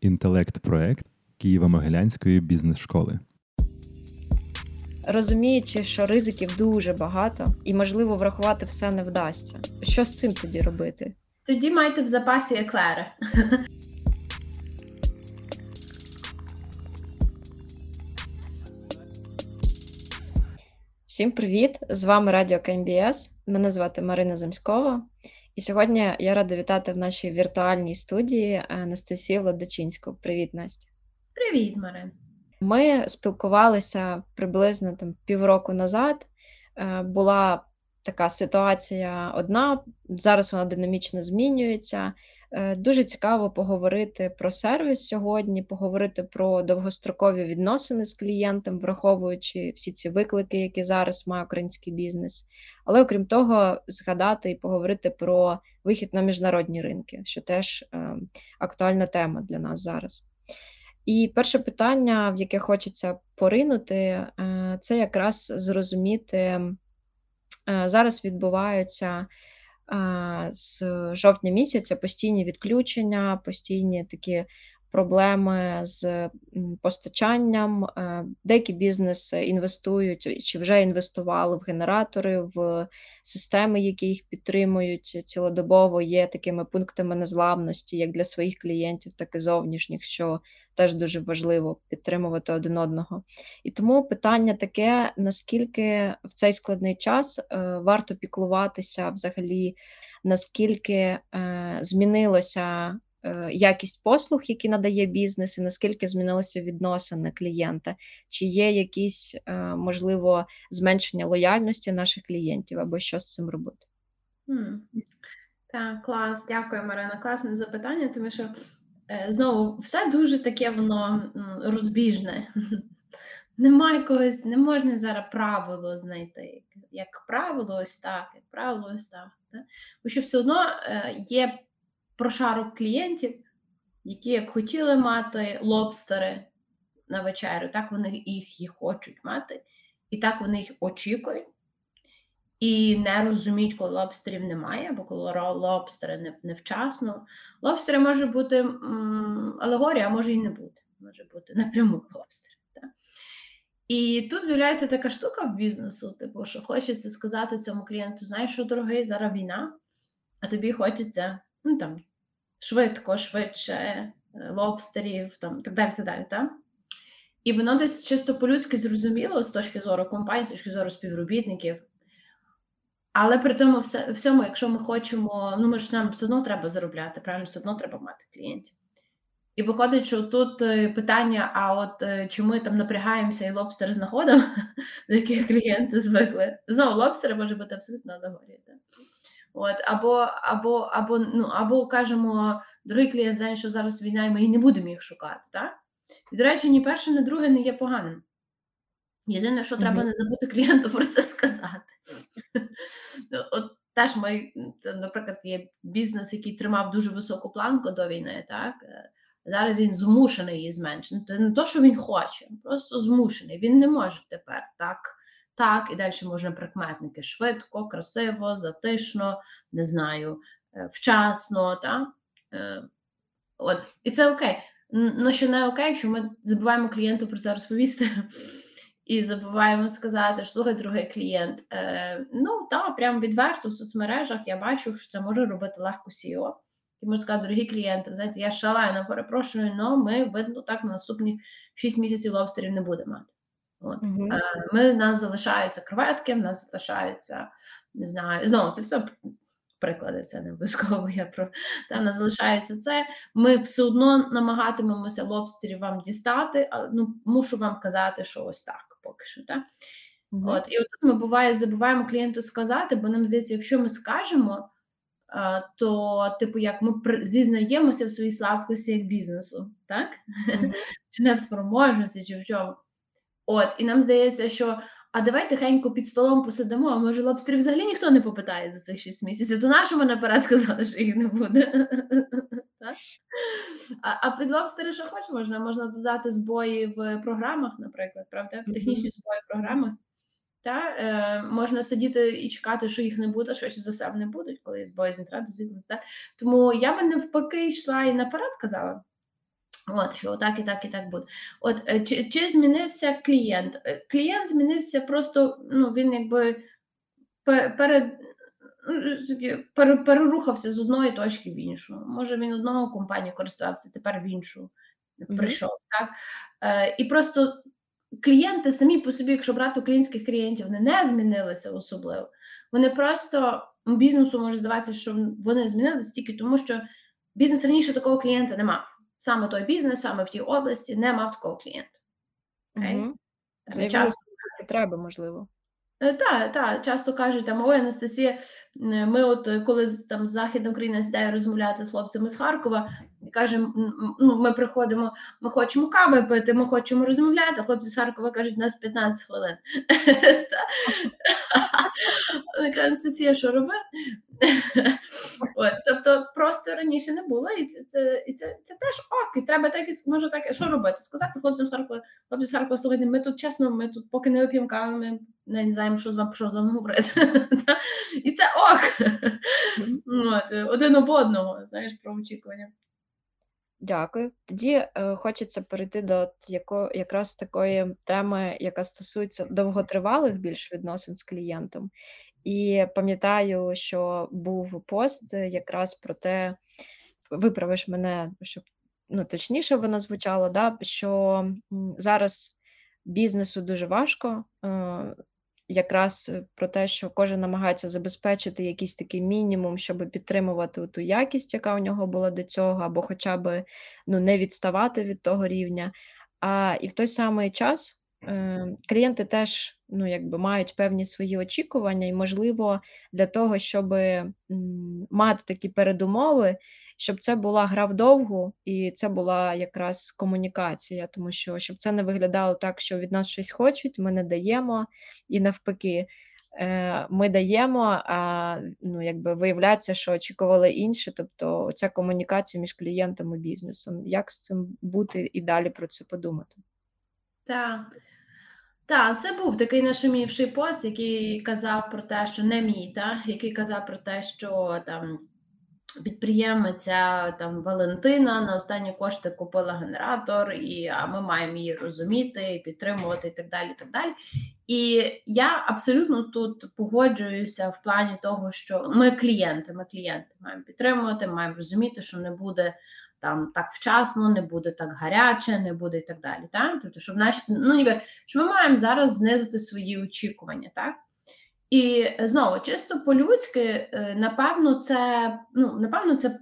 інтелект-проект Києво-Могилянської бізнес-школи. Розуміючи, що ризиків дуже багато і, можливо, врахувати все не вдасться. Що з цим тоді робити? Тоді майте в запасі еклери. Всім привіт! З вами Радіо КМБС. Мене звати Марина Земськова. І сьогодні я рада вітати в нашій віртуальній студії Анастасію Ладочинську. Привіт, Настя. Привіт, Марин. Ми спілкувалися приблизно там півроку назад. Е, була така ситуація одна, зараз вона динамічно змінюється. Е, дуже цікаво поговорити про сервіс сьогодні, поговорити про довгострокові відносини з клієнтом, враховуючи всі ці виклики, які зараз має український бізнес. Але окрім того, згадати і поговорити про вихід на міжнародні ринки, що теж е, актуальна тема для нас зараз. І перше питання, в яке хочеться поринути, е, це якраз зрозуміти, е, зараз відбуваються з жовтня місяця постійні відключення, постійні такі проблеми з постачанням. Е, деякі бізнеси інвестують чи вже інвестували в генератори, в системи, які їх підтримують цілодобово, є такими пунктами незламності, як для своїх клієнтів, так і зовнішніх, що теж дуже важливо підтримувати один одного. І тому питання таке: наскільки в цей складний час е, варто піклуватися взагалі, наскільки е, змінилося. Е, якість послуг, які надає бізнес, і наскільки змінилися відносини клієнта, чи є якісь, е, можливо, зменшення лояльності наших клієнтів, або що з цим робити? Mm. Так, клас, дякую, Марина. Класне запитання, тому що е, знову все дуже таке воно розбіжне. Немає когось, не можна зараз правило знайти. Як правило, ось так, як правило, ось так. Бо що все одно є прошарок клієнтів, які як хотіли мати лобстери на вечерю, так вони їх і хочуть мати, і так вони їх очікують. І не розуміють, коли лобстерів немає, або коли лобстери невчасно. Лобстери може бути алегорія, а може і не бути. Може бути напряму лобстер. І тут з'являється така штука в бізнесу, типу, що хочеться сказати цьому клієнту: знаєш, що дорогий, зараз війна, а тобі хочеться ну там швидко, швидше, е, лобстерів, там так далі. так далі, так? І воно десь чисто по-людськи зрозуміло з точки зору компанії, з точки зору співробітників. Але при тому, все, всьому, якщо ми хочемо, ну ми ж нам все одно треба заробляти, правильно, все одно треба мати клієнтів. І виходить, що тут е, питання: а от е, чи ми там напрягаємося і лобстери знаходимо, до яких клієнти звикли? Знову лобстери може бути абсолютно алегорія. От, Або або, або, ну, або кажемо, дорогий клієнт знає, що зараз війна, і ми не будемо їх шукати. так? І, до речі, ні перше, ні друге не є поганим. Єдине, що mm-hmm. треба не забути клієнту про це сказати. От Теж ми, наприклад, є бізнес, який тримав дуже високу планку до війни, так? Зараз він змушений її зменшити. Не то, що він хоче, просто змушений. Він не може тепер так так, і далі можна прикметники швидко, красиво, затишно, не знаю, е, вчасно. так? Е, от, І це окей. Ну, що не окей, що ми забуваємо клієнту про це розповісти. І забуваємо сказати, що слухай, другий клієнт. Е, Ну, так, прямо відверто в соцмережах я бачу, що це може робити легко SEO. І можу сказати, дорогі клієнти, знаєте, я шалено перепрошую, але ми, видно, так на наступні 6 місяців лобстерів не будемо мати. От. Угу. Ми, в нас залишаються креветки, в нас залишаються, не знаю, знову це все приклади, це не обов'язково я про там нас залишається це. Ми все одно намагатимемося лобстерів вам дістати, але ну, мушу вам казати, що ось так поки що. так. Угу. От, І от ми буває, забуваємо клієнту сказати, бо нам здається, якщо ми скажемо, то, типу, як ми зізнаємося в своїй слабкості як бізнесу, так? Mm-hmm. Чи не в спроможності, чи в чому. От, і нам здається, що а давай тихенько під столом посидимо, а може лобстерів взагалі ніхто не попитає за цих 6 місяців. То нашому наперед сказали, що їх не буде. А під лобстери що хоч можна? Можна додати збої в програмах, наприклад, правда? В технічні збої в програмах. Та, е, Можна сидіти і чекати, що їх не буде, швидше за все вони будуть, коли збої з інтернету Тому я би навпаки йшла і наперед казала. От, що так і так і так буде. От е, чи чи змінився клієнт? Е, клієнт змінився просто, ну він якби перед, ну, перерухався з одної точки в іншу. Може, він одного компанію користувався, тепер в іншу прийшов. Mm-hmm. так? Е, І просто клієнти самі по собі, якщо брати українських клієнтів, вони не змінилися особливо. Вони просто бізнесу може здаватися, що вони змінилися тільки тому, що бізнес раніше такого клієнта не мав саме той бізнес, саме в тій області, не мав такого клієнта. Okay? Угу. Часто... потреби, можливо. Так, е, так, часто кажуть, там, ой, Анастасія, ми от е, коли там з Західної України сідає розмовляти з хлопцями з Харкова, і кажемо, ну, ми приходимо, ми хочемо кави пити, ми хочемо розмовляти, хлопці з Харкова кажуть, у нас 15 хвилин. Анастасія, що робити? От, Тобто просто раніше не було, і це це, і це, це теж ок, і треба так може так, що робити? Сказати хлопцям з Харкова, хлопці з Харкова, слухайте, ми тут чесно, ми тут поки не вип'ємо каву, ми не знаємо, що з вами що з вами говорити. І це ок. От, Один об одного, знаєш, про очікування. Дякую. Тоді е, хочеться перейти до яко, якраз такої теми, яка стосується довготривалих більш відносин з клієнтом. І пам'ятаю, що був пост якраз про те, виправиш мене, щоб ну, точніше воно звучало, да, що зараз бізнесу дуже важко. Е, якраз про те, що кожен намагається забезпечити якийсь такий мінімум, щоб підтримувати ту якість, яка у нього була до цього, або хоча б ну, не відставати від того рівня. А і в той самий час е, клієнти теж ну, якби мають певні свої очікування, і, можливо, для того, щоб мати такі передумови, щоб це була гра вдовгу, і це була якраз комунікація, тому що щоб це не виглядало так, що від нас щось хочуть, ми не даємо, і навпаки. Е, ми даємо, а ну, якби виявляється, що очікували інші, тобто ця комунікація між клієнтом і бізнесом. Як з цим бути і далі про це подумати? Так. Так, це був такий нашумівший пост, який казав про те, що не мій, та, який казав про те, що там підприємиця там Валентина на останні кошти купила генератор, і а ми маємо її розуміти, підтримувати і так далі. І так далі. І я абсолютно тут погоджуюся в плані того, що ми клієнти, ми клієнти маємо підтримувати, маємо розуміти, що не буде там так вчасно, не буде так гаряче, не буде і так далі. Так? Тобто, щоб наші ну ніби що ми маємо зараз знизити свої очікування, так? І знову чисто по-людськи, е, напевно, це ну, напевно, це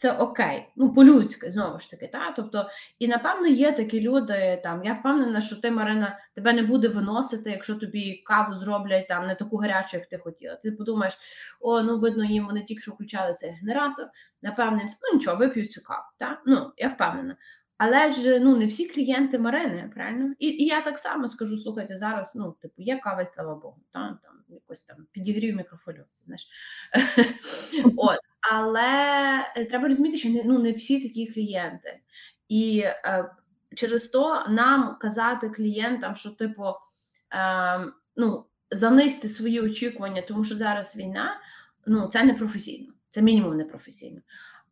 це окей, ну по-людськи, знову ж таки. Та? Тобто, І напевно є такі люди. там, Я впевнена, що ти, Марина, тебе не буде виносити, якщо тобі каву зроблять там не таку гарячу, як ти хотіла. Ти подумаєш, о, ну видно, їм вони тільки що включали цей генератор, напевне, ну нічого, вип'ю цю каву. Та? Ну, Я впевнена. Але ж ну не всі клієнти Марини, правильно? І і я так само скажу: слухайте, зараз ну, типу, є кава, слава Богу, та? там якось там підігрію мікрофольовці, знаєш. От. Але е, треба розуміти, що не, ну, не всі такі клієнти. І е, через то нам казати клієнтам, що, типу, е, ну, занести свої очікування, тому що зараз війна, ну, це не професійно, це мінімум не професійно.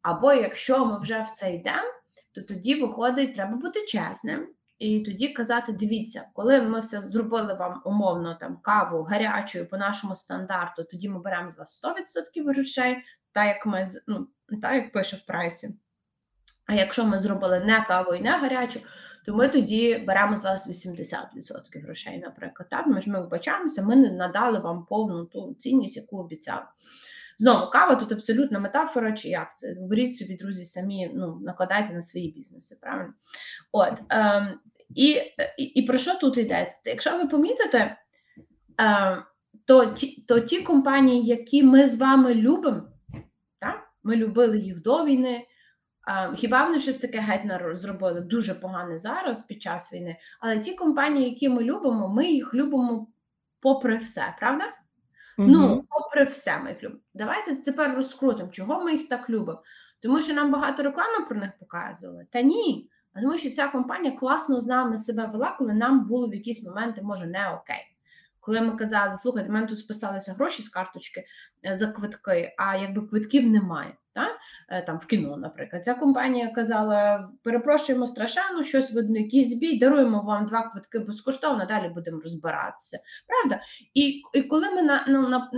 Або якщо ми вже в це йдемо, то тоді виходить, треба бути чесним. І тоді казати: дивіться, коли ми все зробили вам умовно там каву гарячою по нашому стандарту, тоді ми беремо з вас 100% грошей, так як ми ну, так як пише в прайсі. А якщо ми зробили не каву і не гарячу, то ми тоді беремо з вас 80% грошей, наприклад. Так, Ми ж ми вбачаємося, ми не надали вам повну ту цінність, яку обіцяли. Знову кава тут абсолютна метафора, чи як це? Беріть собі, друзі, самі ну, накладайте на свої бізнеси, правильно? От, ем, і, і і, про що тут йдеться? Якщо ви помітите, ем, то ті, то ті компанії, які ми з вами любимо, так? ми любили їх до війни. Ем, хіба вони щось таке геть зробили дуже погане зараз під час війни? Але ті компанії, які ми любимо, ми їх любимо попри все, правда? Угу. Ну, попри все, ми їх любимо. Давайте тепер розкрутимо, чого ми їх так любимо. Тому що нам багато реклами про них показували. Та ні. Тому що ця компанія класно з нами себе вела, коли нам було в якісь моменти, може, не окей. Коли ми казали, слухайте, в мене тут списалися гроші з карточки е, за квитки, а якби квитків немає. Та? Е, там в кіно, наприклад, ця компанія казала: перепрошуємо страшенно, щось видно, якийсь збій, даруємо вам два квитки безкоштовно, далі будемо розбиратися. Правда? І і коли ми на ну на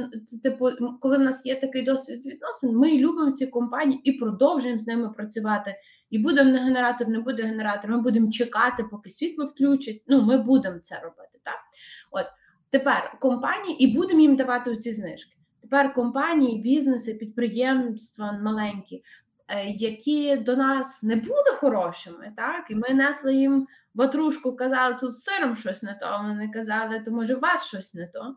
типу, коли в нас є такий досвід відносин, ми любимо ці компанії і продовжуємо з ними працювати. І будемо на генератор, не буде генератор, ми будемо чекати, поки світло включать. Ну, ми будемо це робити. Так? Тепер компанії і будемо їм давати ці знижки. Тепер компанії, бізнеси, підприємства маленькі, е, які до нас не були хорошими, так і ми несли їм ватрушку, казали, тут сиром щось не то. Вони казали, то може у вас щось не то.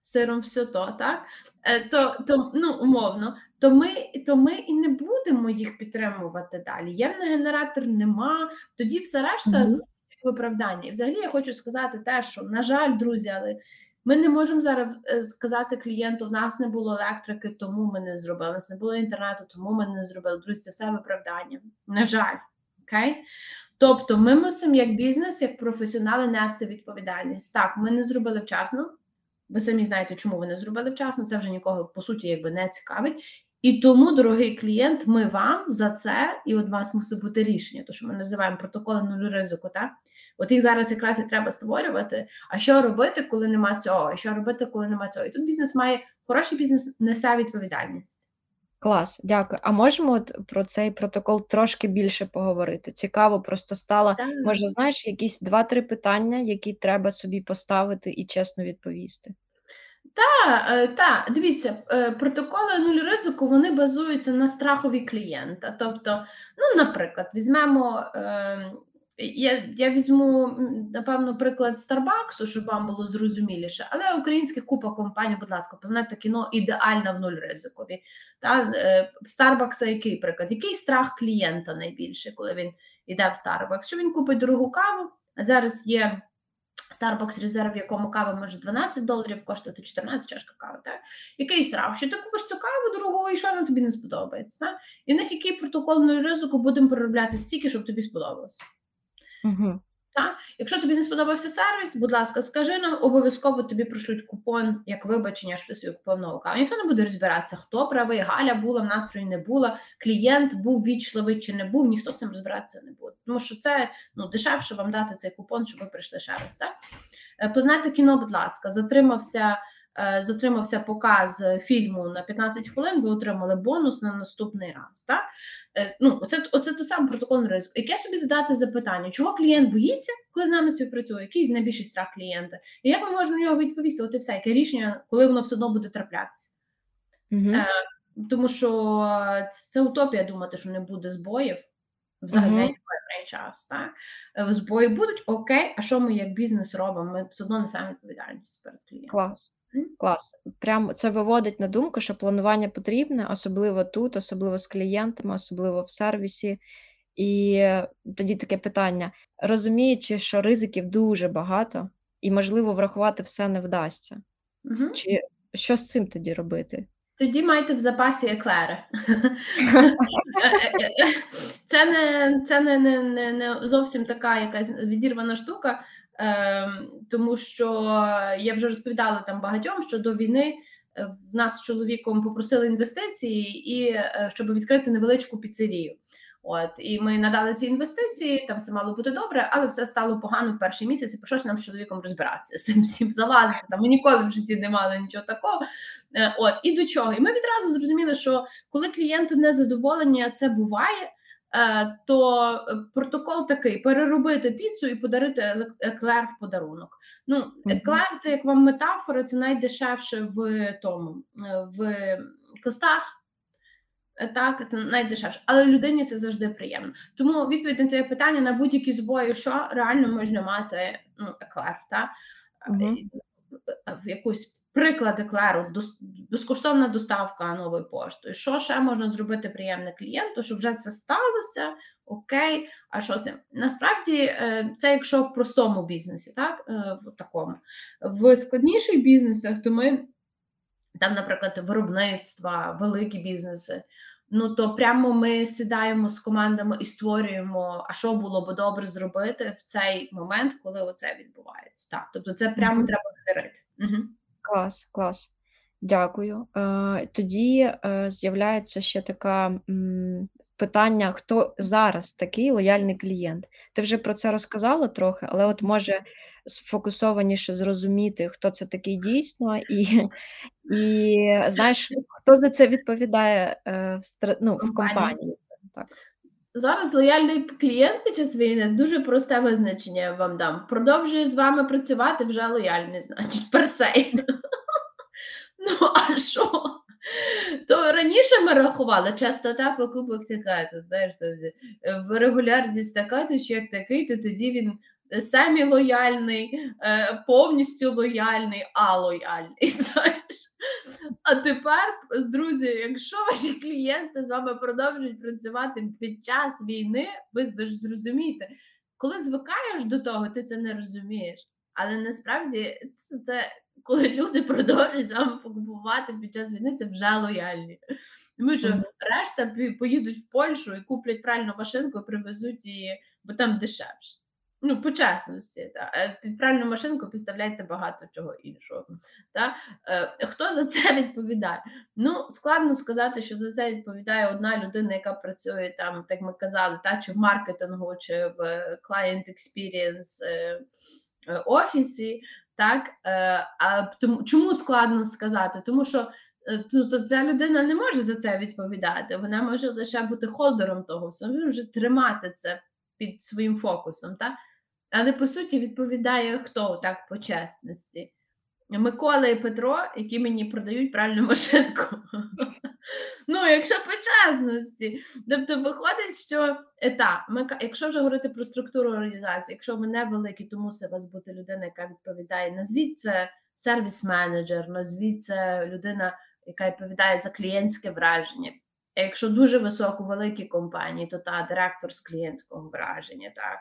Сиром все то, так? Е, то то ну, умовно, то ми то ми і не будемо їх підтримувати далі. Ємний генератор нема, тоді все решта mm-hmm. Виправдання. І взагалі я хочу сказати те, що, на жаль, друзі, але ми не можемо зараз е, сказати клієнту: в нас не було електрики, тому ми не зробили. У нас не було інтернету, тому ми не зробили. Друзі, це все виправдання. На жаль, окей? Тобто, ми мусимо як бізнес, як професіонали нести відповідальність. Так, ми не зробили вчасно. Ви самі знаєте, чому ви не зробили вчасно. Це вже нікого по суті якби не цікавить. І тому, дорогий клієнт, ми вам за це, і у вас мусить бути рішення, то що ми називаємо протоколи нулю ризику. так? От їх зараз якраз і треба створювати. А що робити, коли нема цього? А що робити, коли нема цього? І тут бізнес має хороший бізнес, несе відповідальність. Клас, дякую. А можемо от про цей протокол трошки більше поговорити? Цікаво, просто стало. Так. Може, знаєш, якісь два-три питання, які треба собі поставити і чесно відповісти. Так, е, та, дивіться, е, протоколи нуль ризику вони базуються на страхові клієнта. Тобто, ну, наприклад, візьмемо ем, я я візьму, напевно, приклад Старбаксу, щоб вам було зрозуміліше, але українських купа компаній, будь ласка, планета кіно ідеальна в нуль ризикові. Та, Старбакса який приклад? Який страх клієнта найбільше, коли він йде в Старбакс? Що він купить дорогу каву? А зараз є Starbucks резерв, в якому кава може 12 доларів коштувати 14 чашка кави. Так? Який страх? Що ти купиш цю каву дорогу і що вона тобі не сподобається? Так? І в них який протокол нуль ризику будемо переробляти стільки, щоб тобі сподобалось. Угу. Так? Якщо тобі не сподобався сервіс, будь ласка, скажи нам, обов'язково тобі пришлють купон як вибачення, що ти собі купив нову каву. Ніхто не буде розбиратися, хто правий, Галя була, в настрої не була, клієнт був вічливий чи не був, ніхто з цим розбиратися не буде. Тому що це ну, дешевше вам дати цей купон, щоб ви прийшли ще раз. Так? Е, Планета кіно, будь ласка, затримався. Е, затримався показ фільму на 15 хвилин, ви отримали бонус на наступний раз. Так? Е, ну, Оце оце той самий протокольний ризик. Яке собі задати запитання, чого клієнт боїться, коли з нами співпрацює, який найбільший страх клієнта? І як ми можемо на нього відповісти? От і все, яке рішення, коли воно все одно буде траплятися? Угу. Е, Тому що це, утопія думати, що не буде збоїв. Взагалі певний час. Так? Збої будуть окей, а що ми як бізнес робимо? Ми все одно несемо відповідальність перед клієнтом. Клас. Клас. Прям це виводить на думку, що планування потрібне, особливо тут, особливо з клієнтами, особливо в сервісі. І тоді таке питання: розуміючи, що ризиків дуже багато, і, можливо, врахувати все не вдасться. Угу. Чи що з цим тоді робити? Тоді майте в запасі еклери. Це не це не, не, не зовсім така якась відірвана штука. Ем, тому що я вже розповідала там багатьом, що до війни е, в нас з чоловіком попросили інвестиції і е, щоб відкрити невеличку піцерію. От і ми надали ці інвестиції, там все мало бути добре, але все стало погано в перший місяць. І прийшлося нам з чоловіком розбиратися з цим всім залазити. Там ми ніколи в житті не мали нічого такого. Е, от і до чого? І ми відразу зрозуміли, що коли клієнти не задоволені, це буває. Е, то е, протокол такий: переробити піцу і подарити еклер в подарунок. Ну, еклер це як вам метафора, це найдешевше в тому е, в костах. Так, це найдешевше, але людині це завжди приємно. Тому відповідь на твоє питання на будь-які збої, що реально можна мати ну, еклер, так? Угу. в якусь Приклад еклеру, безкоштовна доставка новою поштою. Що ще можна зробити приємне клієнту, щоб вже це сталося? Окей, а що це? Насправді, е, це якщо в простому бізнесі, так? Е, в такому. В складніших бізнесах, то ми там, наприклад, виробництва, великі бізнеси. Ну то прямо ми сідаємо з командами і створюємо, а що було б добре зробити в цей момент, коли оце відбувається. Так, тобто це прямо mm-hmm. треба генерити. Угу. Клас, клас. Дякую. Е, Тоді е, з'являється ще така м, питання: хто зараз такий лояльний клієнт? Ти вже про це розказала трохи, але от може сфокусованіше зрозуміти, хто це такий дійсно, і і знаєш, хто за це відповідає е, в ну, в компанії. Так. Зараз лояльний клієнт під час війни дуже просте визначення я вам дам. Продовжує з вами працювати вже лояльний, значить, персей. Ну, а що? То раніше ми рахували частота покупок така, то знаєш, в регулярність така, то як такий, то тоді він семі лояльний, е, повністю лояльний, а лояльний. знаєш. А тепер, друзі, якщо ваші клієнти з вами продовжують працювати під час війни, ви, ви ж зрозумієте, коли звикаєш до того, ти це не розумієш. Але насправді це, це коли люди продовжують з вами покупувати під час війни, це вже лояльні. Тому що решта поїдуть в Польщу і куплять пральну машинку, і привезуть її, бо там дешевше. Ну, по чесності, та. Е, під пральну машинку підставляйте багато чого іншого. Та. Е, хто за це відповідає? Ну, складно сказати, що за це відповідає одна людина, яка працює там, так ми казали, та, чи в маркетингу, чи в client experience е, офісі. Так? А тому, Чому складно сказати? Тому що тут ця людина не може за це відповідати, вона може лише бути холдером того, саме вже тримати це під своїм фокусом. Так? Але по суті відповідає хто так по чесності. Микола і Петро, які мені продають пральну машинку. Ну, якщо по чесності. Тобто, виходить, що та, ми, якщо вже говорити про структуру організації, якщо ми не великі, то мусить вас бути людина, яка відповідає. Назвіть це сервіс-менеджер, назвіть це людина, яка відповідає за клієнтське враження. Якщо дуже високо великі компанії, то та директор з клієнтського враження, так.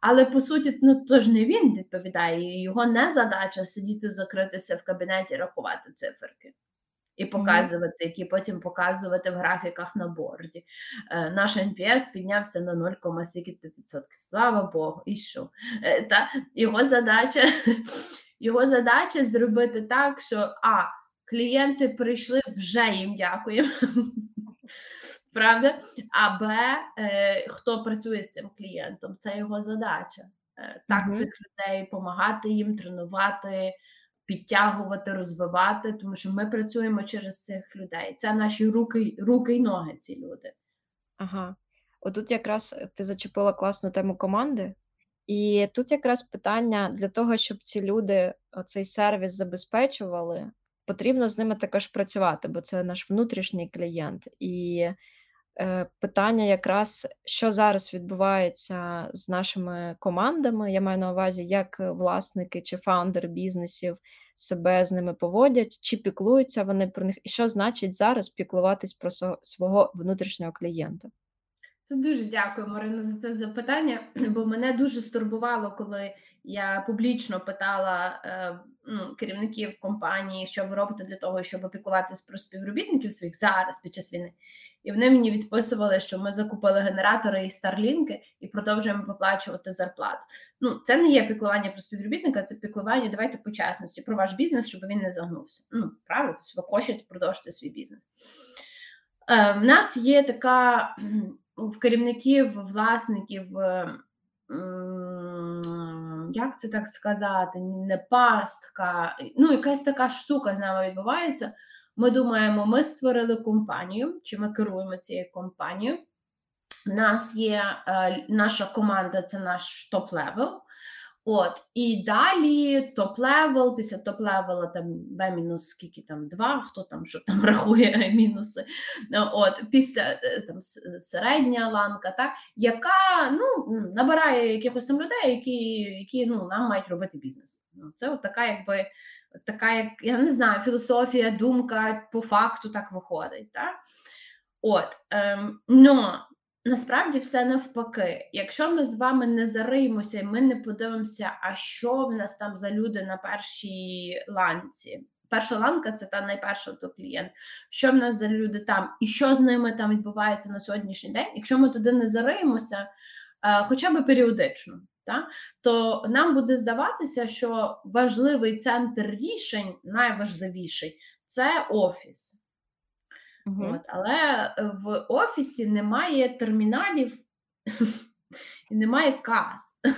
Але по суті, ну то ж не він відповідає, його не задача сидіти, закритися в кабінеті, рахувати циферки і показувати, які потім показувати в графіках на борді. Е, Наш NPS піднявся на 0,7%. Слава Богу, і що? Е, та Його задача, його задача зробити так, що а. Клієнти прийшли вже їм дякуємо. Правда? А Б, е, хто працює з цим клієнтом, це його задача. Е, так, угу. цих людей допомагати їм, тренувати, підтягувати, розвивати, тому що ми працюємо через цих людей. Це наші руки, руки й ноги, ці люди. Ага. Отут якраз ти зачепила класну тему команди, і тут якраз питання для того, щоб ці люди цей сервіс забезпечували, потрібно з ними також працювати, бо це наш внутрішній клієнт. І Е, питання якраз, що зараз відбувається з нашими командами. Я маю на увазі, як власники чи фаундери бізнесів себе з ними поводять, чи піклуються вони про них, і що значить зараз піклуватись про свого внутрішнього клієнта. Це дуже дякую, Марина, за це запитання, бо мене дуже стурбувало, коли я публічно питала е, ну, керівників компанії, що ви робите для того, щоб опікуватись про співробітників своїх зараз під час війни. І вони мені відписували, що ми закупили генератори і старлінки і продовжуємо виплачувати зарплату. Ну, це не є піклування про співробітника, це піклування, давайте по чесності, про ваш бізнес, щоб він не загнувся. Ну, правда, тобто ви хочете продовжити свій бізнес. Е, В нас є така в керівників, власників. Е, як це так сказати, не пастка, ну, якась така штука з нами відбувається. Ми думаємо, ми створили компанію, чи ми керуємо цією компанією. У нас є е, наша команда, це наш top-level. От, І далі топ-левел, після top-level а там Б мінус скільки там два, хто там що там рахує мінуси. От, Після е, там середня ланка, так, яка ну, набирає якихось там людей, які які ну, нам мають робити бізнес. Ну, Це от така, якби така, як я не знаю, філософія, думка по факту так виходить. Так? От, ем, но насправді все навпаки. Якщо ми з вами не зариємося і ми не подивимося, а що в нас там за люди на першій ланці, перша ланка це та найперша то клієнт. Що в нас за люди там, і що з ними там відбувається на сьогоднішній день? Якщо ми туди не зариємося, е, хоча б періодично, та, то нам буде здаватися, що важливий центр рішень, найважливіший це офіс. Угу. От, Але в офісі немає терміналів і немає кас.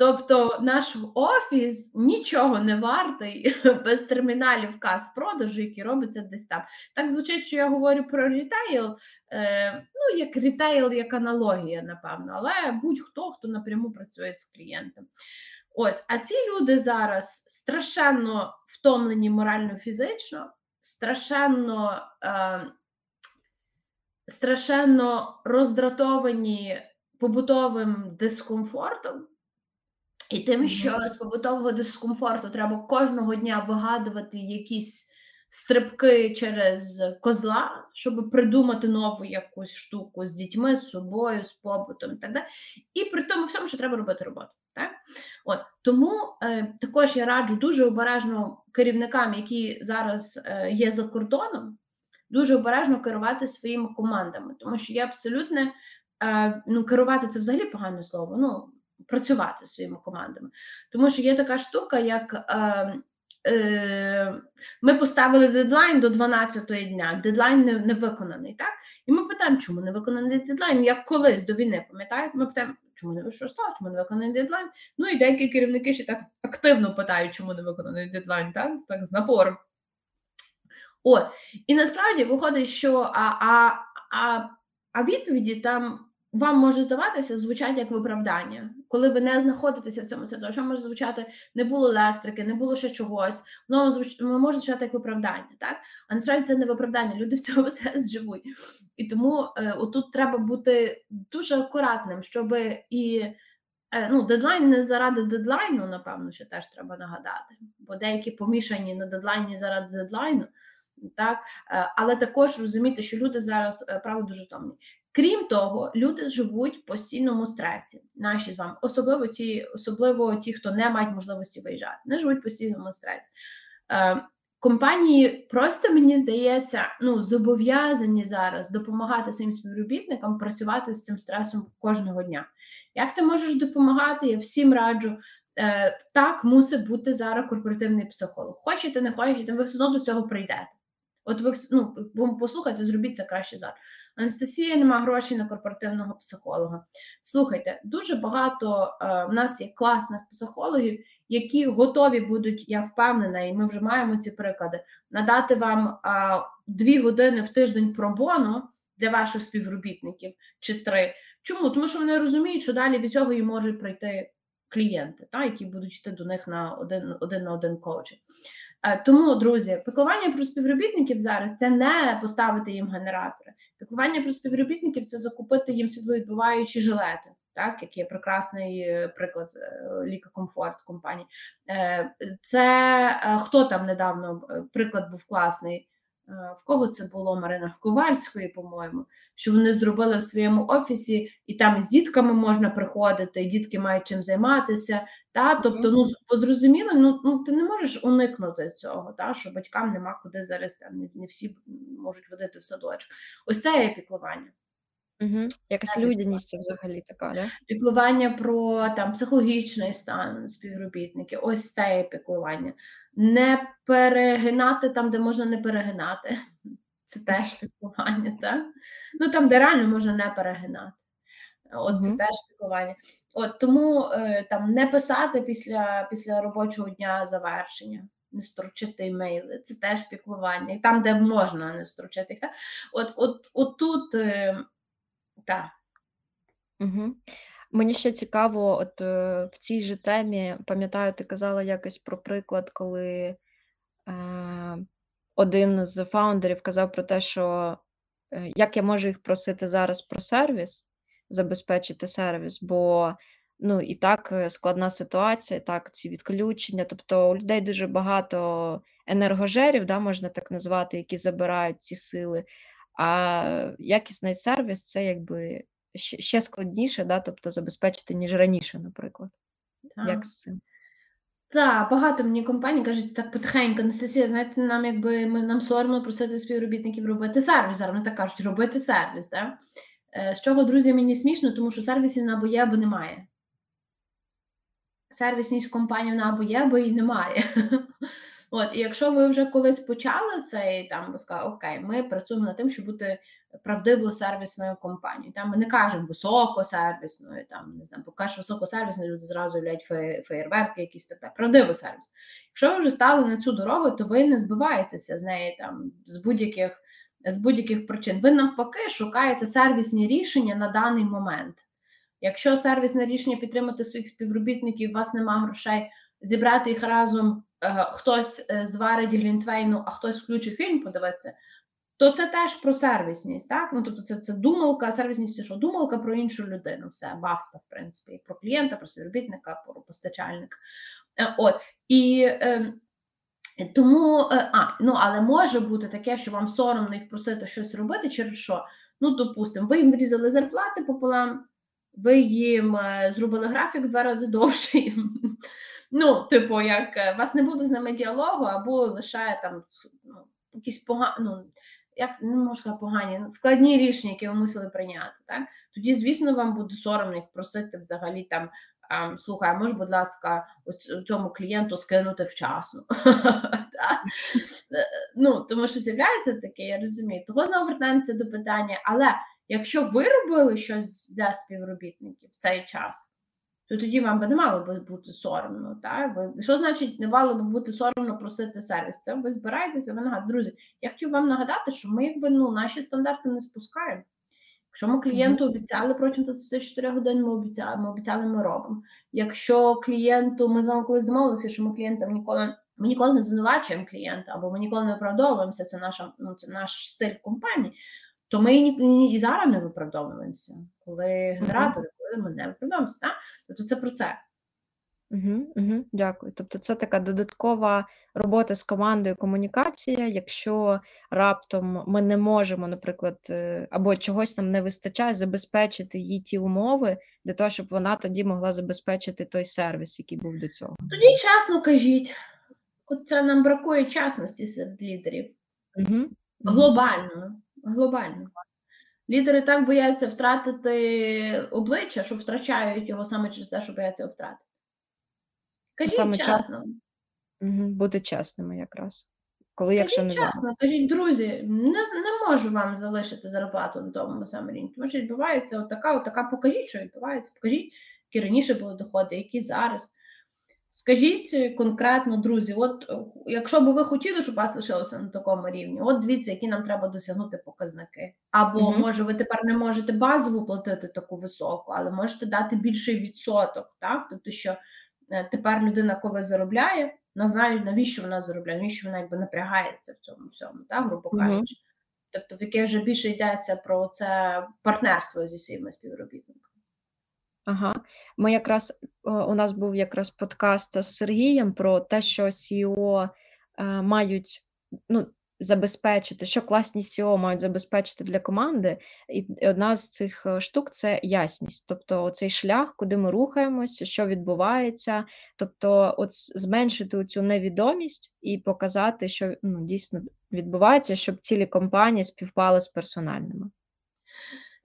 Тобто наш офіс нічого не вартий без терміналів кас продажу, які робляться десь там. Так звучить, що я говорю про рітейл, е, ну, як рітейл, як аналогія, напевно, але будь-хто, хто напряму працює з клієнтом. Ось, а ці люди зараз страшенно втомлені морально-фізично, страшенно е, страшенно роздратовані побутовим дискомфортом. І тим, що з побутового дискомфорту треба кожного дня вигадувати якісь стрибки через козла, щоб придумати нову якусь штуку з дітьми, з собою, з побутом і так далі. І при тому всьому, що треба робити роботу. Так? От Тому е, також я раджу дуже обережно керівникам, які зараз е, є за кордоном, дуже обережно керувати своїми командами, тому що є абсолютно е, ну, керувати це взагалі погане слово. ну, Працювати своїми командами, тому що є така штука, як е, е, ми поставили дедлайн до 12-ї дня, дедлайн не, не виконаний, так? І ми питаємо, чому не виконаний дедлайн, як колись до війни, пам'ятаєте? Ми питаємо, чому не що стало, чому не виконаний дедлайн? Ну і деякі керівники ще так активно питають, чому не виконаний дедлайн, так, так з напором. От, і насправді виходить, що а, а, а, а відповіді там вам може здаватися, звучать як виправдання, коли ви не знаходитеся в цьому середовищі, може звучати не було електрики, не було ще чогось. Воно звуч... може звучати як виправдання, так? А насправді це не виправдання. Люди в цьому все живуть. І тому е, отут треба бути дуже акуратним, щоб і е, ну, дедлайн не заради дедлайну, напевно, що теж треба нагадати, бо деякі помішані на дедлайні заради дедлайну. Так, е, але також розуміти, що люди зараз е, правда дуже втомлені. Крім того, люди живуть в постійному стресі. Наші з вами, особливо ті, особливо ті, хто не мають можливості виїжджати, не живуть в постійному стресі. Е, Компанії просто мені здається, ну зобов'язані зараз допомагати своїм співробітникам працювати з цим стресом кожного дня. Як ти можеш допомагати? Я всім раджу. Е, Так, мусить бути зараз корпоративний психолог. Хочете, не хочете, ви все одно до цього прийдете. От ви ну, послухайте, зробіть це краще зараз. Анастасія нема грошей на корпоративного психолога. Слухайте, дуже багато е, в нас є класних психологів, які готові будуть, я впевнена, і ми вже маємо ці приклади, надати вам е, дві години в тиждень пробону для ваших співробітників чи три. Чому? Тому що вони розуміють, що далі від цього і можуть прийти клієнти, та, які будуть йти до них на один, один на один коучинг. Е, тому, друзі, піклування про співробітників зараз це не поставити їм генератори. Піклування про співробітників це закупити їм світловідбиваючі жилети, так, як є прекрасний е, приклад е, Ліка Комфорт компанії. Це хто там недавно приклад був класний. В кого це було Марина Ковальської, по-моєму, що вони зробили в своєму офісі, і там з дітками можна приходити, і дітки мають чим займатися. Та? Тобто, ну зрозуміло, ну ну ти не можеш уникнути цього, та? що батькам нема куди зараз там не, не всі можуть водити в садочок. Ось це є піклування. Угу. Якась людяність взагалі така, да? Піклування про там психологічний стан співробітників, ось це є піклування. Не перегинати там, де можна не перегинати. Це теж піклування, так? Ну там, де реально можна не перегинати. От це теж піклування. От тому е, там не писати після після робочого дня завершення, не строчити імейли, це теж піклування. І там, де можна не строчити їх. От, от, от тут е, так. Угу. Мені ще цікаво, от е, в цій же темі, пам'ятаю, ти казала якось про приклад, коли е, один з фаундерів казав про те, що е, як я можу їх просити зараз про сервіс забезпечити сервіс, бо ну і так е, складна ситуація, так, ці відключення. Тобто у людей дуже багато енергожерів, да, можна так назвати, які забирають ці сили. А якісний сервіс це якби ще складніше, да, тобто забезпечити, ніж раніше, наприклад. Так. Як з цим? Так, багато мені компаній кажуть, так потихеньку, Анастасія, знаєте, нам якби ми нам соромно просити співробітників робити сервіс. Зараз вони так кажуть, робити сервіс. Так? Е, з чого, друзі, мені смішно, тому що сервісів на або є, або немає. Сервісність компанії на або є, або і немає. От, і якщо ви вже колись почали це, і там ви сказали, окей, ми працюємо над тим, щоб бути правдивою сервісною компанією. Там ми не кажемо високосервісною, там не знаю, покажеш високосервісною, люди зразу являють феєрверки, якісь таке. Правдивий сервіс. Якщо ви вже стали на цю дорогу, то ви не збиваєтеся з неї там з будь-яких з будь-яких причин. Ви навпаки шукаєте сервісні рішення на даний момент. Якщо сервісне рішення підтримати своїх співробітників, у вас немає грошей, зібрати їх разом, хтось е, зварить глінтвейну, а хтось включить фільм, подивитися, то це теж про сервісність. так? Ну, Тобто це це думалка, сервісність це що? Думалка про іншу людину. Все, баста, в принципі, про клієнта, про співробітника, про постачальника. Е, от. І е, тому, е, а, ну, але може бути таке, що вам соромно їх просити щось робити, через що? Ну, допустимо, ви їм врізали зарплати пополам, ви їм е, зробили графік в два рази довший. Ну, типу, як е, вас не буде з ними діалогу, або лише там ну, якісь погані, ну, як не можу сказати погані, складні рішення, які ви мусили прийняти. Так? Тоді, звісно, вам буде соромно їх просити взагалі там. Слухай, може, будь ласка, цьому клієнту скинути вчасно. ну, Тому що з'являється таке, я розумію. Того знову вертаємося до питання. Але якщо ви робили щось для співробітників в цей час, то тоді вам би не мало би бути соромно. Так? Ви, Що значить не мало би бути соромно просити сервіс? Це ви збираєтеся, ви нагадуєте. Друзі, я хотів вам нагадати, що ми якби ну, наші стандарти не спускаємо. Якщо ми клієнту обіцяли протягом 24 годин, ми обіцяли, ми обіцяли, ми робимо. Якщо клієнту, ми з вами колись домовилися, що ми клієнтам ніколи ми ніколи не звинувачуємо клієнта, або ми ніколи не виправдовуємося, це наша ну, це наш стиль компанії, то ми і, і зараз не виправдовуємося, коли генератори, не виправдовуємося. Так? Тобто це про це. Угу, угу, Дякую. Тобто це така додаткова робота з командою комунікація. Якщо раптом ми не можемо, наприклад, е, або чогось нам не вистачає, забезпечити їй ті умови для того, щоб вона тоді могла забезпечити той сервіс, який був до цього. Тоді чесно кажіть, от це нам бракує чесності серед лідерів. Угу. Глобально. Глобально. Лідери так бояться втратити обличчя, що втрачають його саме через те, що бояться втратити. Кажіть Саме чесно. Угу, Бути чесними якраз. Коли якщо не чесно, кажіть, друзі, не не можу вам залишити зарплату на тому самому рівні. Тому що відбувається отака, отака, покажіть, що відбувається. Покажіть, які раніше були доходи, які зараз. Скажіть конкретно, друзі, от якщо б ви хотіли, щоб вас лишилося на такому рівні, от дивіться, які нам треба досягнути показники. Або mm -hmm. може ви тепер не можете базову платити таку високу, але можете дати більший відсоток, так? Тобто, що Е, тепер людина, коли заробляє, вона знає, навіщо вона заробляє, навіщо вона якби напрягається в цьому всьому, так, грубо кажучи. Mm -hmm. Тобто, в яке вже більше йдеться про це партнерство зі своїми співробітниками. Ага, ми якраз у нас був якраз подкаст з Сергієм про те, що CEO е, мають ну, забезпечити, що класні SEO мають забезпечити для команди, і одна з цих е, штук це ясність. Тобто, цей шлях, куди ми рухаємося, що відбувається, тобто, от зменшити цю невідомість і показати, що ну, дійсно відбувається, щоб цілі компанії співпали з персональними.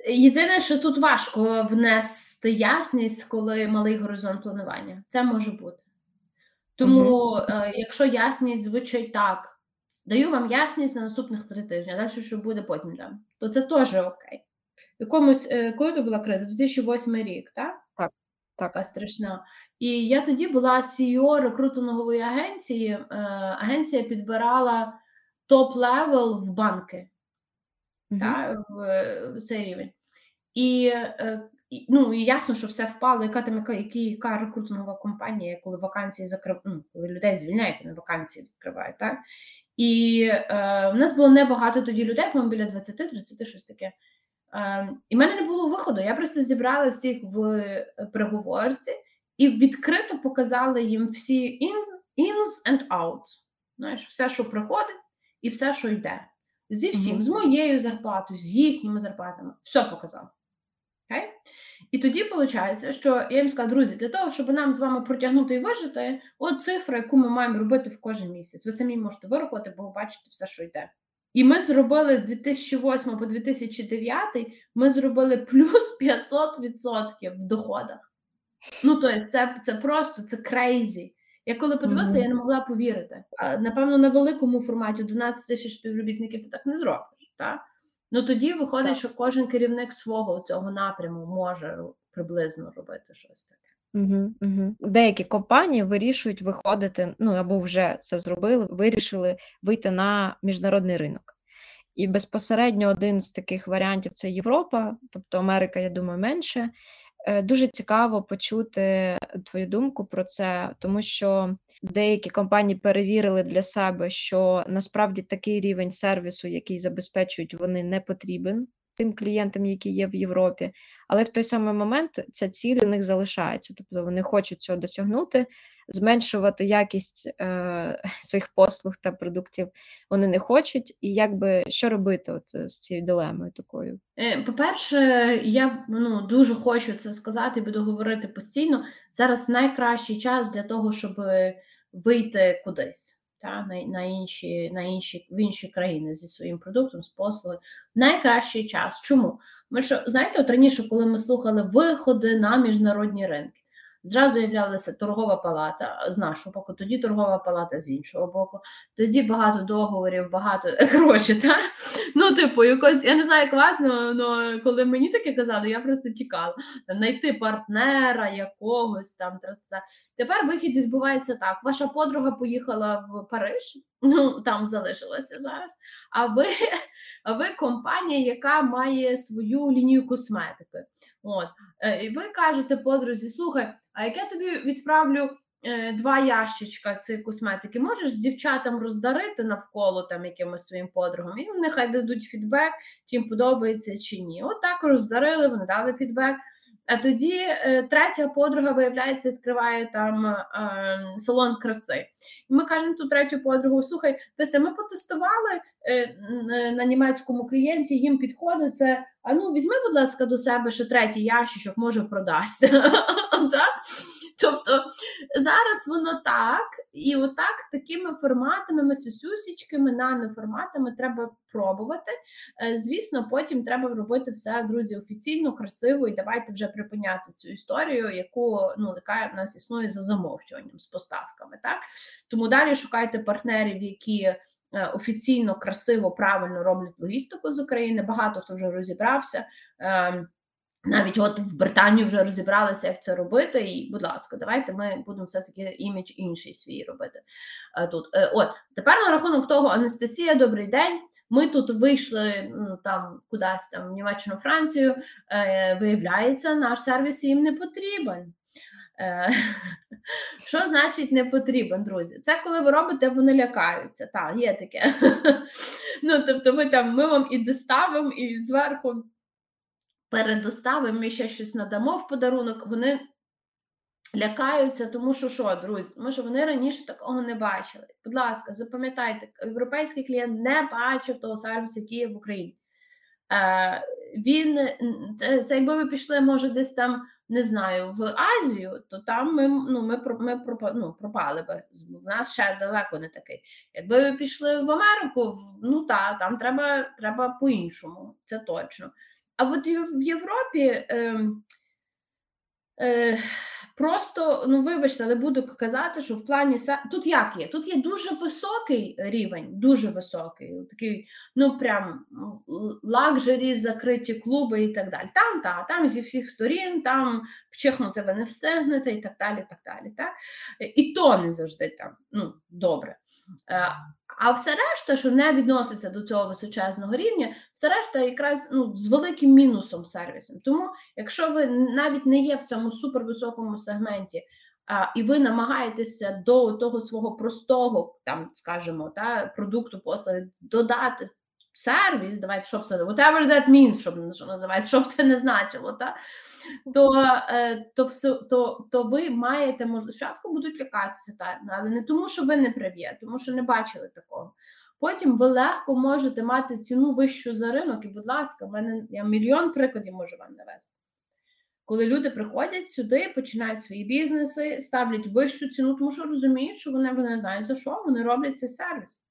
Єдине, що тут важко внести ясність, коли малий горизонт планування. Це може бути. Тому, угу. е, якщо ясність звучить так даю вам ясність на наступних три тижні, а далі що буде потім дам. То це теж окей. Якомусь, е, коли то була криза? 2008 рік, так? Так. Така страшна. І я тоді була CEO рекрутингової агенції. Е, агенція підбирала top-level в банки mm -hmm. та, в цей рівень. І е, ну, і ясно, що все впало, яка там яка, яка рекрутингова компанія, коли вакансії закрив, ну, коли людей звільняють, а не вакансії відкривають. Так? І е, в нас було небагато тоді людей, по біля 20-30, щось таке. Е, І в мене не було виходу. Я просто зібрала всіх в переговорці і відкрито показала їм всі in, ins and outs. Знаєш, все, що приходить, і все, що йде. Зі всім, mm -hmm. з моєю зарплатою, з їхніми зарплатами, все показала. Okay? І тоді виходить, що я їм сказала, друзі, для того, щоб нам з вами протягнути і вижити, от цифра, яку ми маємо робити в кожен місяць. Ви самі можете вирахувати, бо ви бачите все, що йде. І ми зробили з 2008 по 2009 ми зробили плюс 500% в доходах. Ну, тобто, це це просто це крейзі. Я коли подивилася, mm -hmm. я не могла повірити. Напевно, на великому форматі 11 тисяч співробітників ти так не зробиш. Так? Ну тоді виходить, так. що кожен керівник свого цього напряму може приблизно робити щось таке. Угу, угу. Деякі компанії вирішують виходити, ну або вже це зробили, вирішили вийти на міжнародний ринок. І безпосередньо один з таких варіантів це Європа, тобто Америка, я думаю, менше. Е, дуже цікаво почути твою думку про це, тому що деякі компанії перевірили для себе, що насправді такий рівень сервісу, який забезпечують, вони не потрібен тим клієнтам, які є в Європі, але в той самий момент ця ціль у них залишається, тобто вони хочуть цього досягнути, зменшувати якість е, своїх послуг та продуктів вони не хочуть. І якби що робити от е, з цією дилемою такою? Е, по-перше, я ну дуже хочу це сказати, буду говорити постійно. Зараз найкращий час для того, щоб вийти кудись та, на на, інші на інші, в інші країни зі своїм продуктом, з послугою. Найкращий час. Чому? Ми що, знаєте, от раніше, коли ми слухали виходи на міжнародні ринки, Зразу являлася торгова палата з нашого боку, тоді торгова палата з іншого боку, тоді багато договорів, багато грошей. Та? Ну, типу, якось, я не знаю, як вас, але коли мені таке казали, я просто тікала. Знайти партнера якогось там. Та, та. Тепер вихід відбувається так: ваша подруга поїхала в Париж, ну там залишилася зараз. А ви, а ви компанія, яка має свою лінію косметики. От. Е, і ви кажете подрузі, слухай, а як я тобі відправлю е, два ящичка цієї косметики, можеш з дівчатам роздарити навколо там якимось своїм подругам, і нехай дадуть фідбек, чи їм подобається чи ні. От так роздарили, вони дали фідбек. А тоді е, третя подруга, виявляється, відкриває там е, салон краси. І ми кажемо ту третю подругу: слухай, Пися, ми потестували на німецькому клієнті, їм підходить це. А ну візьми, будь ласка, до себе ще третій ящичок, може продасться. Тобто зараз воно так, і отак такими форматами, сюсюсічками, наноформатами треба пробувати. Е, звісно, потім треба робити все, друзі, офіційно, красиво, і давайте вже припиняти цю історію, яку ну, яка в нас існує за замовчуванням з поставками. Так? Тому далі шукайте партнерів, які. Е, офіційно, красиво, правильно роблять логістику з України. Багато хто вже розібрався. Ем, навіть от в Британію вже розібралися, як це робити, і, будь ласка, давайте ми будемо все-таки імідж інший свій робити тут. Е, от тепер на рахунок того, Анастасія, добрий день. Ми тут вийшли ну, там кудись там в Німеччину, Францію. Е, Виявляється, наш сервіс їм не потрібен. Е, Що значить не потрібен, друзі? Це коли ви робите, вони лякаються. Так, є таке. Ну, тобто, ми там ми вам і доставимо, і зверху передоставимо, ми ще щось надамо в подарунок, вони лякаються, тому що що, друзі, тому що вони раніше такого не бачили. Будь ласка, запам'ятайте, європейський клієнт не бачив того сервісу, який є в Україні. Е, Він це, якби ви пішли, може, десь там. Не знаю, в Азію, то там ми ну, ми, ми ну, пропали би. В нас ще далеко не такий. Якби ви пішли в Америку, ну та там треба треба по-іншому, це точно. А от в Європі е, е, просто, ну вибачте, але буду казати, що в плані тут як є? Тут є дуже високий рівень, дуже високий, такий, ну прям лакжері, закриті клуби і так далі. Там, та, там зі всіх сторін, там вчихнути ви не встигнете і так далі. так далі. Так? І то не завжди там ну, добре. А все решта, що не відноситься до цього височезного рівня, все решта якраз ну, з великим мінусом сервісом. Тому, якщо ви навіть не є в цьому супервисокому сегменті, а, і ви намагаєтеся до того свого простого, там, скажімо, та, продукту послуги додати сервіс, давайте, щоб це whatever that means, щоб що називається, щоб це не значило, та, то е, то, все, то, то ви маєте можливість, спочатку будуть лякатися, та, але не тому, що ви не праві, тому що не бачили такого. Потім ви легко можете мати ціну вищу за ринок, і, будь ласка, в мене я мільйон прикладів можу вам навести. коли люди приходять сюди, починають свої бізнеси, ставлять вищу ціну, тому що розуміють, що вони вони знають за що, вони роблять цей сервіс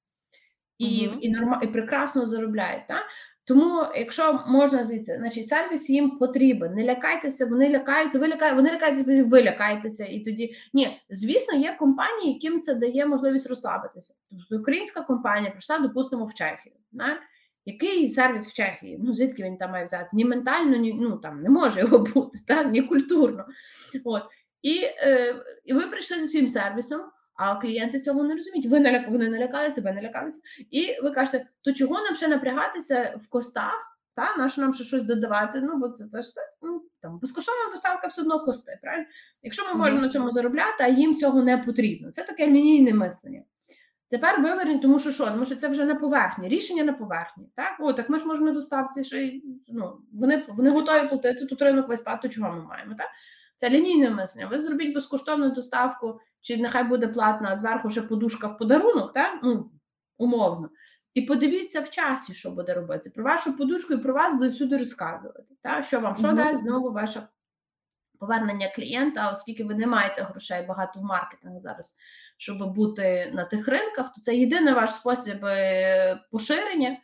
і угу. і, норм... і прекрасно заробляють. Так? Тому, якщо можна звідси, значить сервіс їм потрібен. Не лякайтеся, вони лякаються, ви лякаєте, вони лякаються, ви лякаєтеся, і тоді ні, звісно, є компанії, яким це дає можливість розслабитися. Тобто українська компанія прийшла, допустимо, в Чехію. Не? Який сервіс в Чехії? Ну звідки він там має взятися? Ні ментально, ні ну там не може його бути, так? ні культурно. От. І е, і ви прийшли зі своїм сервісом, а клієнти цього не розуміють. Ви наляк... вони налякалися, ви налякалися. І ви кажете, то чого нам ще напрягатися в костах? Та нащо нам ще щось додавати? Ну бо це теж все ну, там безкоштовна доставка все одно кости. Правильно? Якщо ми можемо на цьому заробляти, а їм цього не потрібно. Це таке лінійне мислення. Тепер виверніть, тому що що? Тому що це вже на поверхні, рішення на поверхні. Так, о, так ми ж можемо на доставці, що ну, вони вони готові платити, тут ринок весь пад, то чого ми маємо? Так? Це лінійне мислення. Ви зробіть безкоштовну доставку, чи нехай буде платна, а зверху ще подушка в подарунок, так? Ну, умовно. І подивіться в часі, що буде робити. Про вашу подушку і про вас буде всюди розказувати. Так? Що вам що mm-hmm. дасть знову ваше повернення клієнта, оскільки ви не маєте грошей багато в маркетингу зараз, щоб бути на тих ринках, то це єдиний ваш спосіб е, поширення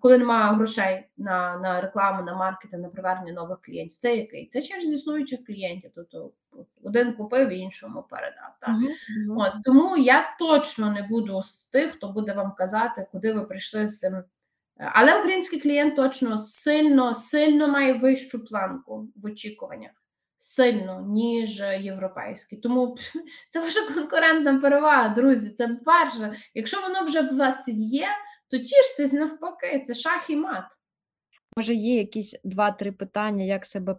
коли немає грошей на на рекламу, на маркетинг, на привернення нових клієнтів. Це який? Це через існуючих клієнтів. Тобто один купив, іншому передав. Так? Uh-huh. От, Тому я точно не буду з тих, хто буде вам казати, куди ви прийшли з тим. Але український клієнт точно сильно, сильно має вищу планку в очікуваннях. Сильно, ніж європейський. Тому це ваша конкурентна перевага, друзі. Це перше. Якщо воно вже в вас є, то тіштесь навпаки, це шах і мат. Може, є якісь два-три питання, як себе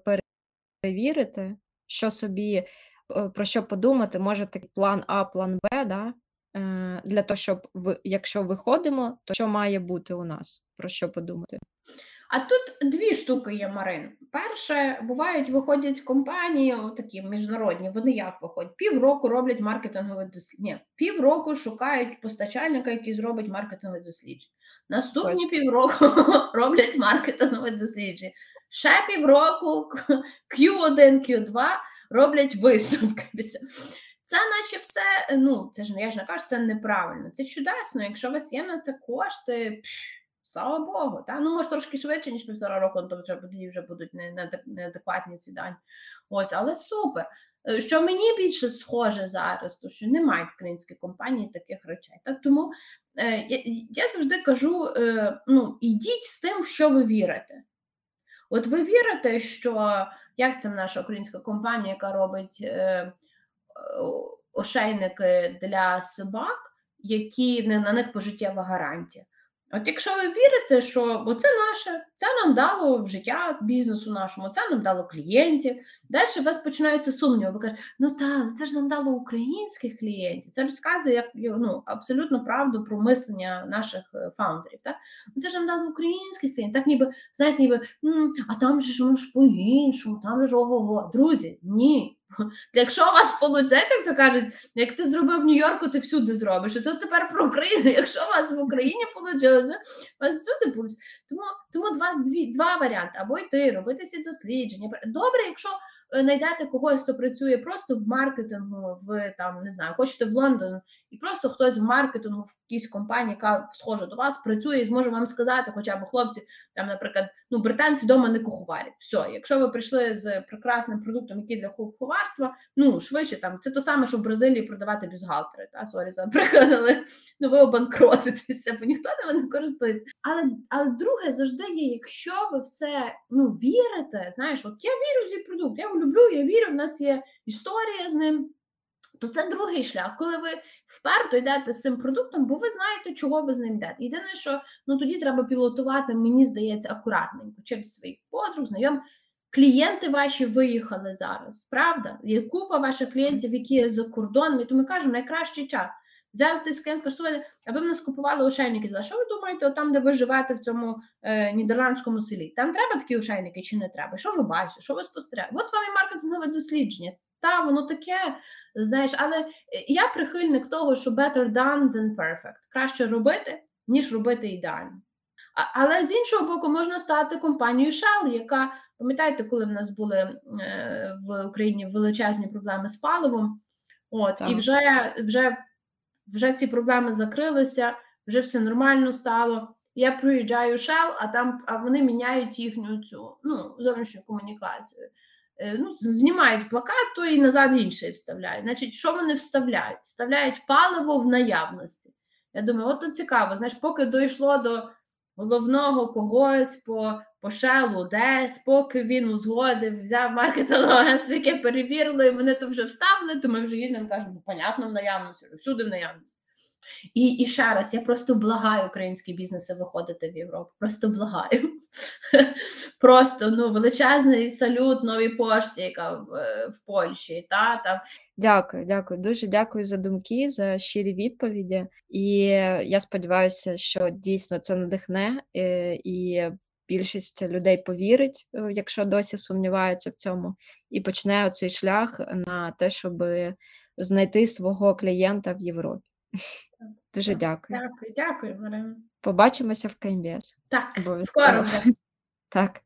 перевірити, що собі е, про що подумати, може такий план А, план Б, да? Е, для того, щоб якщо виходимо, то що має бути у нас? Про що подумати? А тут дві штуки є, Марин. Перше, бувають, виходять компанії, такі міжнародні, вони як виходять? Півроку роблять маркетингове дослідження. Півроку шукають постачальника, який зробить маркетингове дослідження. Наступні Ось. півроку роблять маркетингове дослідження. Ще півроку Q1, Q2 роблять висновки. Це наче все, ну, це ж я ж не кажу, це неправильно. Це чудесно. Якщо у вас є на це кошти. Пш, Слава Богу, та? ну може трошки швидше, ніж півтора року, то вже тоді вже будуть неадекватні ці дані. Ось, але супер. Е, що мені більше схоже зараз, то що немає українські компанії таких речей. Так? Тому е, я, завжди кажу: е, ну, ідіть з тим, в що ви вірите. От ви вірите, що як це наша українська компанія, яка робить е, ошейники для собак, які на них пожиттєва гарантія. От якщо ви вірите, що бо це наше, це нам дало життя бізнесу нашому, це нам дало клієнтів. Далі у вас починаються сумніви. Ви кажете, ну так, це ж нам дало українських клієнтів. Це розказує як ну, абсолютно правду про мислення наших е, фаундерів. Так? «Ну, це ж нам дало українських клієнтів. Так ніби, знаєте, ніби, а там же ж ж по-іншому, там же ж ого-го. Друзі, ні. Якщо у вас виходить, як то кажуть, як ти зробив в Нью-Йорку, ти всюди зробиш. І тут тепер про Україну. Якщо у вас в Україні вийшло, у вас всюди вийде. Тому тому два дві, два варіанти: або йти, робити ці дослідження. Добре, якщо знайдете когось, хто працює просто в маркетингу, в там не знаю, хочете в Лондон, і просто хтось в маркетингу в якійсь компанії, яка схожа до вас, працює і зможе вам сказати, хоча б хлопці, там, наприклад, ну британці вдома не куховарять. Все, якщо ви прийшли з прекрасним продуктом, який для куховарства, ну швидше там це то саме, що в Бразилії продавати бюстгальтери. Та sorry за приклад, але ну ви обанкротитеся, бо ніхто не не користується. Але але друге завжди є, якщо ви в це ну вірите, знаєш, от я вірю в цей продукт. я люблю, я вірю, в нас є історія з ним. То це другий шлях, коли ви вперто йдете з цим продуктом, бо ви знаєте, чого ви з ним йдете. Єдине, що ну тоді треба пілотувати, мені здається, акуратненько через своїх подруг, знайом. Клієнти ваші виїхали зараз, правда? Є купа ваших клієнтів, які є за кордоном, і тому кажу, найкращий час. Взяти з клієнт каже, аби в нас купували ошейники. А що ви думаєте, там, де ви живете в цьому е, нідерландському селі? Там треба такі ошейники чи не треба? Що ви бачите? Що ви спостерігаєте? От вам і маркетингове дослідження. Та, воно таке, знаєш, але е, я прихильник того, що better done than perfect. Краще робити, ніж робити ідеально. Але з іншого боку, можна стати компанією Shell, яка пам'ятаєте, коли в нас були е, в Україні величезні проблеми з паливом, от і вже, вже, вже ці проблеми закрилися, вже все нормально стало. Я приїжджаю Shell, а там а вони міняють їхню цю ну, зовнішню комунікацію. Е, Ну, знімають плакат, то і назад інший вставляють. Значить, що вони вставляють? Вставляють паливо в наявності. Я думаю, от цікаво, знаєш, поки дійшло до головного когось по, по шелу десь, поки він узгодив, взяв маркетингове агентство, яке перевірило, і вони то вже вставили, то ми вже їдемо кажемо, понятно, в наявності, всюди в наявності. І, і ще раз, я просто благаю українські бізнеси виходити в Європу. Просто благаю. Просто ну, величезний салют новій пошті, яка в, в Польщі. Та, там. Дякую, дякую. Дуже дякую за думки, за щирі відповіді. І я сподіваюся, що дійсно це надихне, е, і більшість людей повірить, е, якщо досі сумніваються в цьому, і почне цей шлях на те, щоб знайти свого клієнта в Європі. Дуже дякую. Дякую, дякую, Марина. Побачимося в КМБС. Так, Обов'язково. скоро вже. Так.